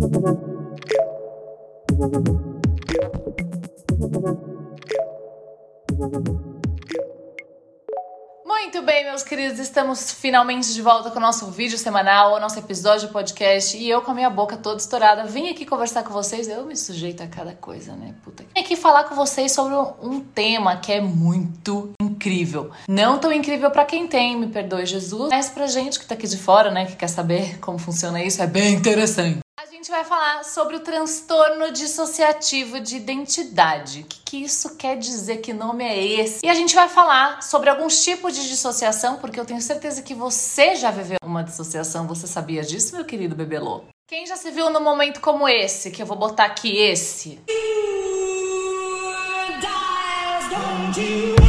Muito bem, meus queridos, estamos finalmente de volta com o nosso vídeo semanal, o nosso episódio de podcast. E eu, com a minha boca toda estourada, vim aqui conversar com vocês. Eu me sujeito a cada coisa, né? Puta. Vim aqui falar com vocês sobre um tema que é muito incrível. Não tão incrível para quem tem, me perdoe Jesus, mas pra gente que tá aqui de fora, né, que quer saber como funciona isso, é bem interessante gente vai falar sobre o transtorno dissociativo de identidade. O que, que isso quer dizer? Que nome é esse? E a gente vai falar sobre alguns tipos de dissociação, porque eu tenho certeza que você já viveu uma dissociação. Você sabia disso, meu querido bebelô? Quem já se viu num momento como esse, que eu vou botar aqui esse? sua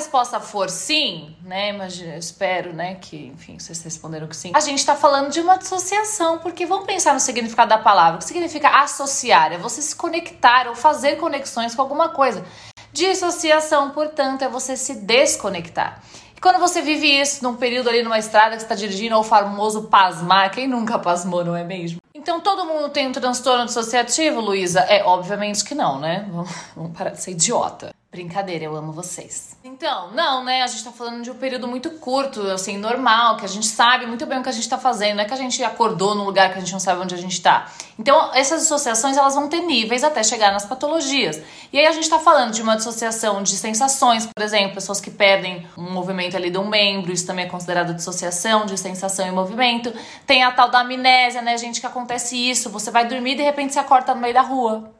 resposta for sim, né? Imagina, espero, né, que, enfim, vocês responderam que sim. A gente tá falando de uma dissociação, porque vamos pensar no significado da palavra. O que significa associar? É você se conectar ou fazer conexões com alguma coisa. Dissociação, portanto, é você se desconectar. E quando você vive isso num período ali numa estrada que está dirigindo, ou o famoso pasmar, quem nunca pasmou, não é mesmo? Então todo mundo tem um transtorno dissociativo, Luísa? É, obviamente que não, né? Vamos parar de ser idiota. Brincadeira, eu amo vocês. Então, não, né? A gente tá falando de um período muito curto, assim, normal, que a gente sabe muito bem o que a gente tá fazendo, não é que a gente acordou num lugar que a gente não sabe onde a gente tá. Então, essas dissociações, elas vão ter níveis até chegar nas patologias. E aí a gente tá falando de uma dissociação de sensações, por exemplo, pessoas que perdem um movimento ali de um membro, isso também é considerado dissociação de sensação e movimento. Tem a tal da amnésia, né, gente, que acontece isso, você vai dormir e de repente você acorda no meio da rua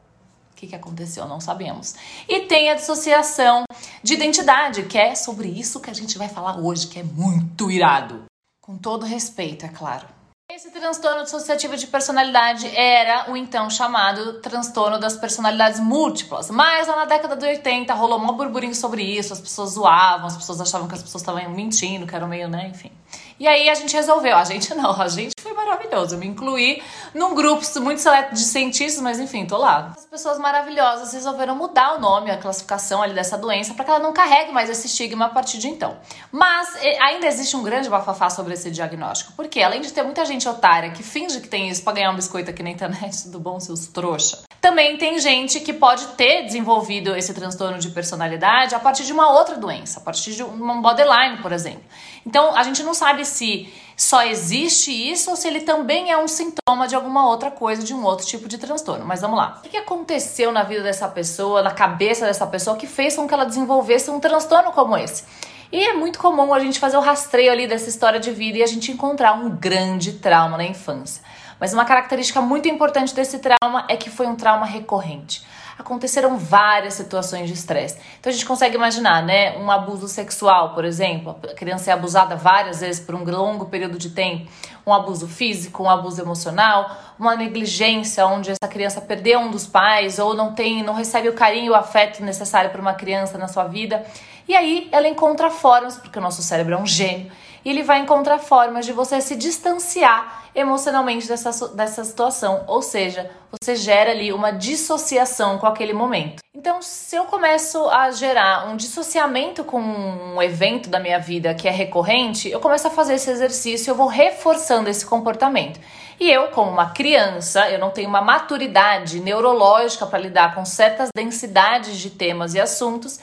que, que aconteceu? Não sabemos. E tem a dissociação de identidade, que é sobre isso que a gente vai falar hoje, que é muito irado. Com todo respeito, é claro. Esse transtorno dissociativo de personalidade era o então chamado transtorno das personalidades múltiplas. Mas lá na década de 80 rolou um burburinho sobre isso, as pessoas zoavam, as pessoas achavam que as pessoas estavam mentindo, que eram meio, né, enfim. E aí a gente resolveu, a gente não, a gente foi maravilhoso. Eu me incluí num grupo muito seleto de cientistas, mas enfim, tô lá. As pessoas maravilhosas resolveram mudar o nome, a classificação ali dessa doença, para que ela não carregue mais esse estigma a partir de então. Mas ainda existe um grande bafafá sobre esse diagnóstico, porque além de ter muita gente otária que finge que tem isso pra ganhar um biscoito aqui na internet, tudo bom, seus trouxa? Também tem gente que pode ter desenvolvido esse transtorno de personalidade a partir de uma outra doença, a partir de um borderline, por exemplo. Então, a gente não sabe se só existe isso ou se ele também é um sintoma de alguma outra coisa, de um outro tipo de transtorno. Mas vamos lá. O que aconteceu na vida dessa pessoa, na cabeça dessa pessoa, que fez com que ela desenvolvesse um transtorno como esse? E é muito comum a gente fazer o rastreio ali dessa história de vida e a gente encontrar um grande trauma na infância. Mas uma característica muito importante desse trauma é que foi um trauma recorrente. Aconteceram várias situações de estresse. Então a gente consegue imaginar, né? Um abuso sexual, por exemplo, a criança é abusada várias vezes por um longo período de tempo, um abuso físico, um abuso emocional, uma negligência onde essa criança perdeu um dos pais ou não tem, não recebe o carinho e o afeto necessário para uma criança na sua vida. E aí ela encontra formas, porque o nosso cérebro é um gênio, e ele vai encontrar formas de você se distanciar emocionalmente dessa, dessa situação, ou seja, você gera ali uma dissociação com aquele momento. Então, se eu começo a gerar um dissociamento com um evento da minha vida que é recorrente, eu começo a fazer esse exercício, eu vou reforçando esse comportamento. E eu, como uma criança, eu não tenho uma maturidade neurológica para lidar com certas densidades de temas e assuntos,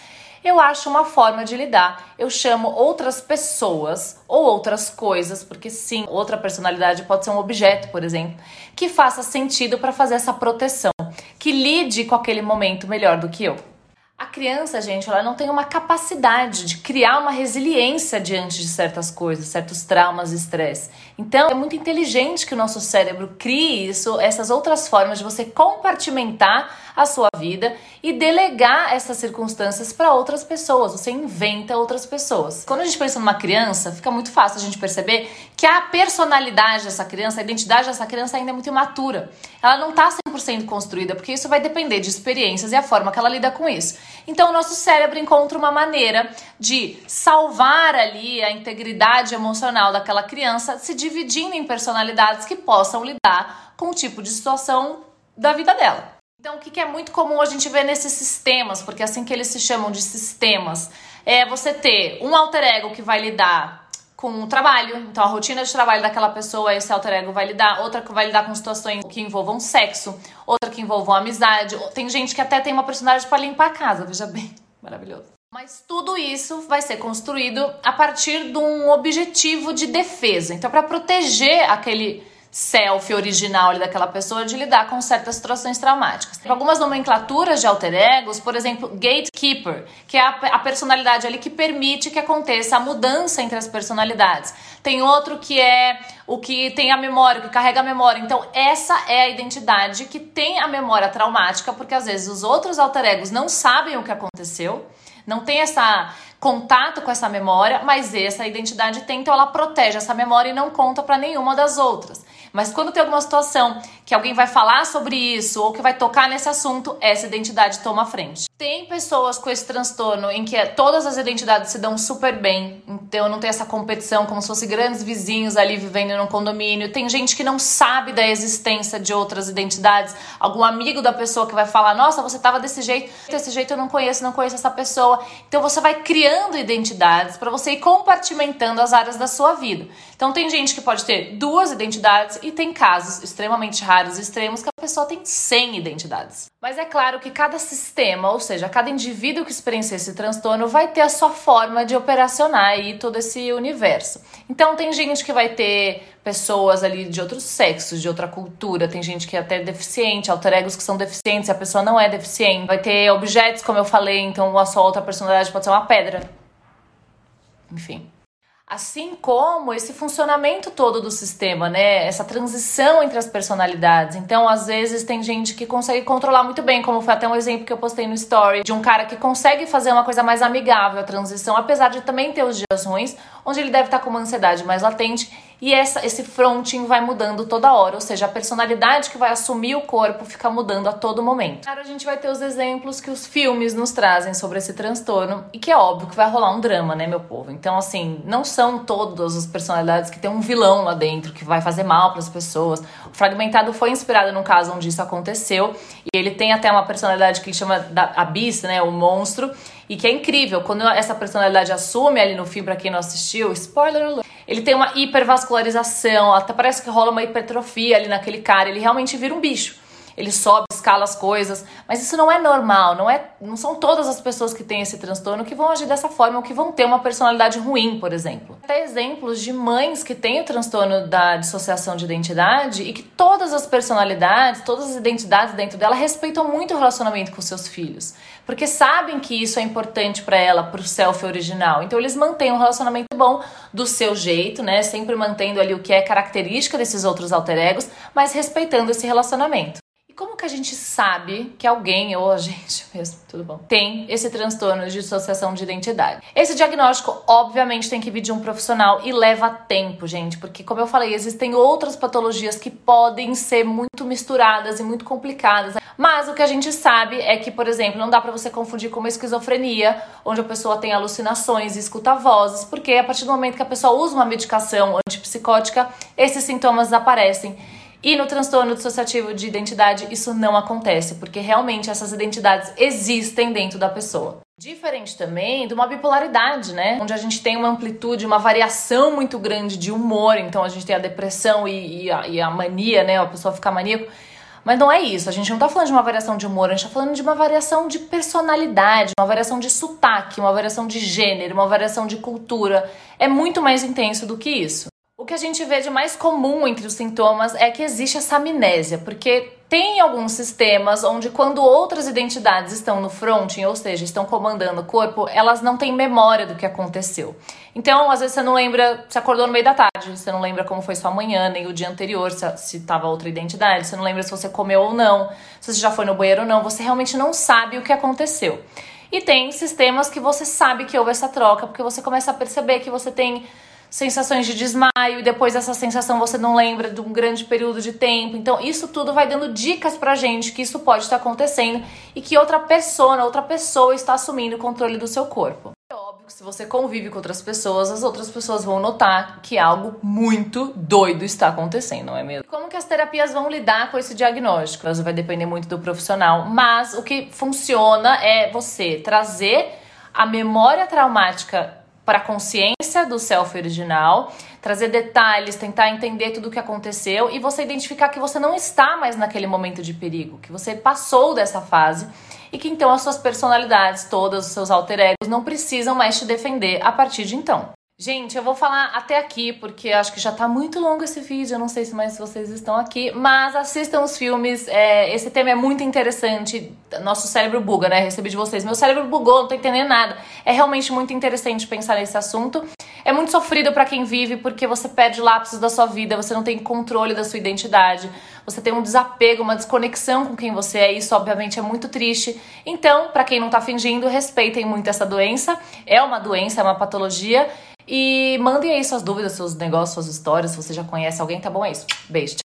eu acho uma forma de lidar. Eu chamo outras pessoas ou outras coisas, porque sim, outra personalidade pode ser um objeto, por exemplo, que faça sentido para fazer essa proteção, que lide com aquele momento melhor do que eu. A criança, gente, ela não tem uma capacidade de criar uma resiliência diante de certas coisas, certos traumas estresse. Então, é muito inteligente que o nosso cérebro crie isso, essas outras formas de você compartimentar a sua vida e delegar essas circunstâncias para outras pessoas. Você inventa outras pessoas. Quando a gente pensa numa criança, fica muito fácil a gente perceber que a personalidade dessa criança, a identidade dessa criança ainda é muito imatura. Ela não está 100% construída, porque isso vai depender de experiências e a forma que ela lida com isso. Então, o nosso cérebro encontra uma maneira de salvar ali a integridade emocional daquela criança, se dividindo em personalidades que possam lidar com o tipo de situação da vida dela. Então, o que é muito comum a gente ver nesses sistemas, porque é assim que eles se chamam de sistemas, é você ter um alter ego que vai lidar com o trabalho. Então, a rotina de trabalho daquela pessoa, esse alter ego vai lidar. Outra que vai lidar com situações que envolvam sexo. Outra que envolvam amizade. Tem gente que até tem uma personalidade para limpar a casa, veja bem. Maravilhoso. Mas tudo isso vai ser construído a partir de um objetivo de defesa. Então, para proteger aquele self original ali daquela pessoa de lidar com certas situações traumáticas. Tem algumas nomenclaturas de alter egos, por exemplo, gatekeeper, que é a, a, personalidade ali que permite que aconteça a mudança entre as personalidades. Tem outro que é o que tem a memória, o que carrega a memória. Então, essa é a identidade que tem a memória traumática, porque às vezes os outros alter egos não sabem o que aconteceu, não tem essa contato com essa memória, mas essa identidade tem, então ela protege essa memória e não conta para nenhuma das outras. Mas quando tem alguma situação que alguém vai falar sobre isso ou que vai tocar nesse assunto, essa identidade toma frente. Tem pessoas com esse transtorno em que todas as identidades se dão super bem, então não tem essa competição como se fossem grandes vizinhos ali vivendo num condomínio. Tem gente que não sabe da existência de outras identidades, algum amigo da pessoa que vai falar: "Nossa, você tava desse jeito, desse jeito eu não conheço, não conheço essa pessoa". Então você vai criando identidades para você ir compartimentando as áreas da sua vida. Então tem gente que pode ter duas identidades e tem casos extremamente raros, extremos, que a pessoa tem 100 identidades. Mas é claro que cada sistema, ou seja, cada indivíduo que experiencia esse transtorno vai ter a sua forma de operacionar aí todo esse universo. Então tem gente que vai ter pessoas ali de outros sexos, de outra cultura, tem gente que é até deficiente, alter egos que são deficientes, a pessoa não é deficiente. Vai ter objetos, como eu falei, então a sua outra personalidade pode ser uma pedra. Enfim. Assim como esse funcionamento todo do sistema, né? Essa transição entre as personalidades. Então, às vezes, tem gente que consegue controlar muito bem, como foi até um exemplo que eu postei no story, de um cara que consegue fazer uma coisa mais amigável a transição, apesar de também ter os dias ruins, onde ele deve estar com uma ansiedade mais latente e essa, esse fronting vai mudando toda hora, ou seja, a personalidade que vai assumir o corpo fica mudando a todo momento. Claro, a gente vai ter os exemplos que os filmes nos trazem sobre esse transtorno e que é óbvio que vai rolar um drama, né, meu povo? Então, assim, não são todas as personalidades que tem um vilão lá dentro que vai fazer mal para as pessoas. O Fragmentado foi inspirado num caso onde isso aconteceu e ele tem até uma personalidade que ele chama da Abyss, né, o monstro, e que é incrível quando essa personalidade assume ali no filme para quem não assistiu, spoiler alert ele tem uma hipervascularização, até parece que rola uma hipertrofia ali naquele cara, ele realmente vira um bicho. Ele sobe, escala as coisas, mas isso não é normal, não é, não são todas as pessoas que têm esse transtorno que vão agir dessa forma ou que vão ter uma personalidade ruim, por exemplo. Até exemplos de mães que têm o transtorno da dissociação de identidade e que todas as personalidades, todas as identidades dentro dela respeitam muito o relacionamento com seus filhos porque sabem que isso é importante para ela, para o self original. Então eles mantêm um relacionamento bom do seu jeito, né? Sempre mantendo ali o que é característica desses outros alter egos, mas respeitando esse relacionamento como que a gente sabe que alguém, ou a gente mesmo, tudo bom, tem esse transtorno de dissociação de identidade? Esse diagnóstico, obviamente, tem que vir de um profissional e leva tempo, gente, porque, como eu falei, existem outras patologias que podem ser muito misturadas e muito complicadas. Mas o que a gente sabe é que, por exemplo, não dá para você confundir com uma esquizofrenia, onde a pessoa tem alucinações e escuta vozes, porque a partir do momento que a pessoa usa uma medicação antipsicótica, esses sintomas aparecem. E no transtorno dissociativo de identidade, isso não acontece, porque realmente essas identidades existem dentro da pessoa. Diferente também de uma bipolaridade, né? Onde a gente tem uma amplitude, uma variação muito grande de humor. Então a gente tem a depressão e, e, a, e a, mania, né? A pessoa fica maníaco. Mas não é isso. A gente não tá falando de uma variação de humor, a gente tá falando de uma variação de personalidade, uma variação de sotaque, uma variação de gênero, uma variação de cultura. É muito mais intenso do que isso. O que a gente vê de mais comum entre os sintomas é que existe essa amnésia, porque tem alguns sistemas onde quando outras identidades estão no fronting, ou seja, estão comandando o corpo, elas não têm memória do que aconteceu. Então, às vezes você não lembra, você acordou no meio da tarde, você não lembra como foi sua manhã, nem o dia anterior, se estava outra identidade, você não lembra se você comeu ou não, se você já foi no banheiro ou não, você realmente não sabe o que aconteceu. E tem sistemas que você sabe que houve essa troca, porque você começa a perceber que você tem sensações de desmaio e depois essa sensação você não lembra de um grande período de tempo. Então, isso tudo vai dando dicas pra gente que isso pode estar acontecendo e que outra pessoa, outra pessoa está assumindo o controle do seu corpo. É óbvio que se você convive com outras pessoas, as outras pessoas vão notar que algo muito doido está acontecendo, não é mesmo? Como que as terapias vão lidar com esse diagnóstico? Isso vai depender muito do profissional, mas o que funciona é você trazer a memória traumática para a consciência do self original, trazer detalhes, tentar entender tudo o que aconteceu e você identificar que você não está mais naquele momento de perigo, que você passou dessa fase e que então as suas personalidades todas, os seus alter egos não precisam mais te defender a partir de então. Gente, eu vou falar até aqui, porque acho que já tá muito longo esse vídeo, eu não sei se mais vocês estão aqui, mas assistam os filmes, é, esse tema é muito interessante, nosso cérebro buga, né? Recebi de vocês, meu cérebro bugou, não tô entendendo nada. É realmente muito interessante pensar nesse assunto. É muito sofrido para quem vive, porque você perde lapsos da sua vida, você não tem controle da sua identidade, você tem um desapego, uma desconexão com quem você é, isso obviamente é muito triste. Então, para quem não tá fingindo, respeitem muito essa doença, é uma doença, é uma patologia, e mandem aí suas dúvidas, seus negócios, suas histórias. Se você já conhece alguém, tá bom? É isso. Beijo.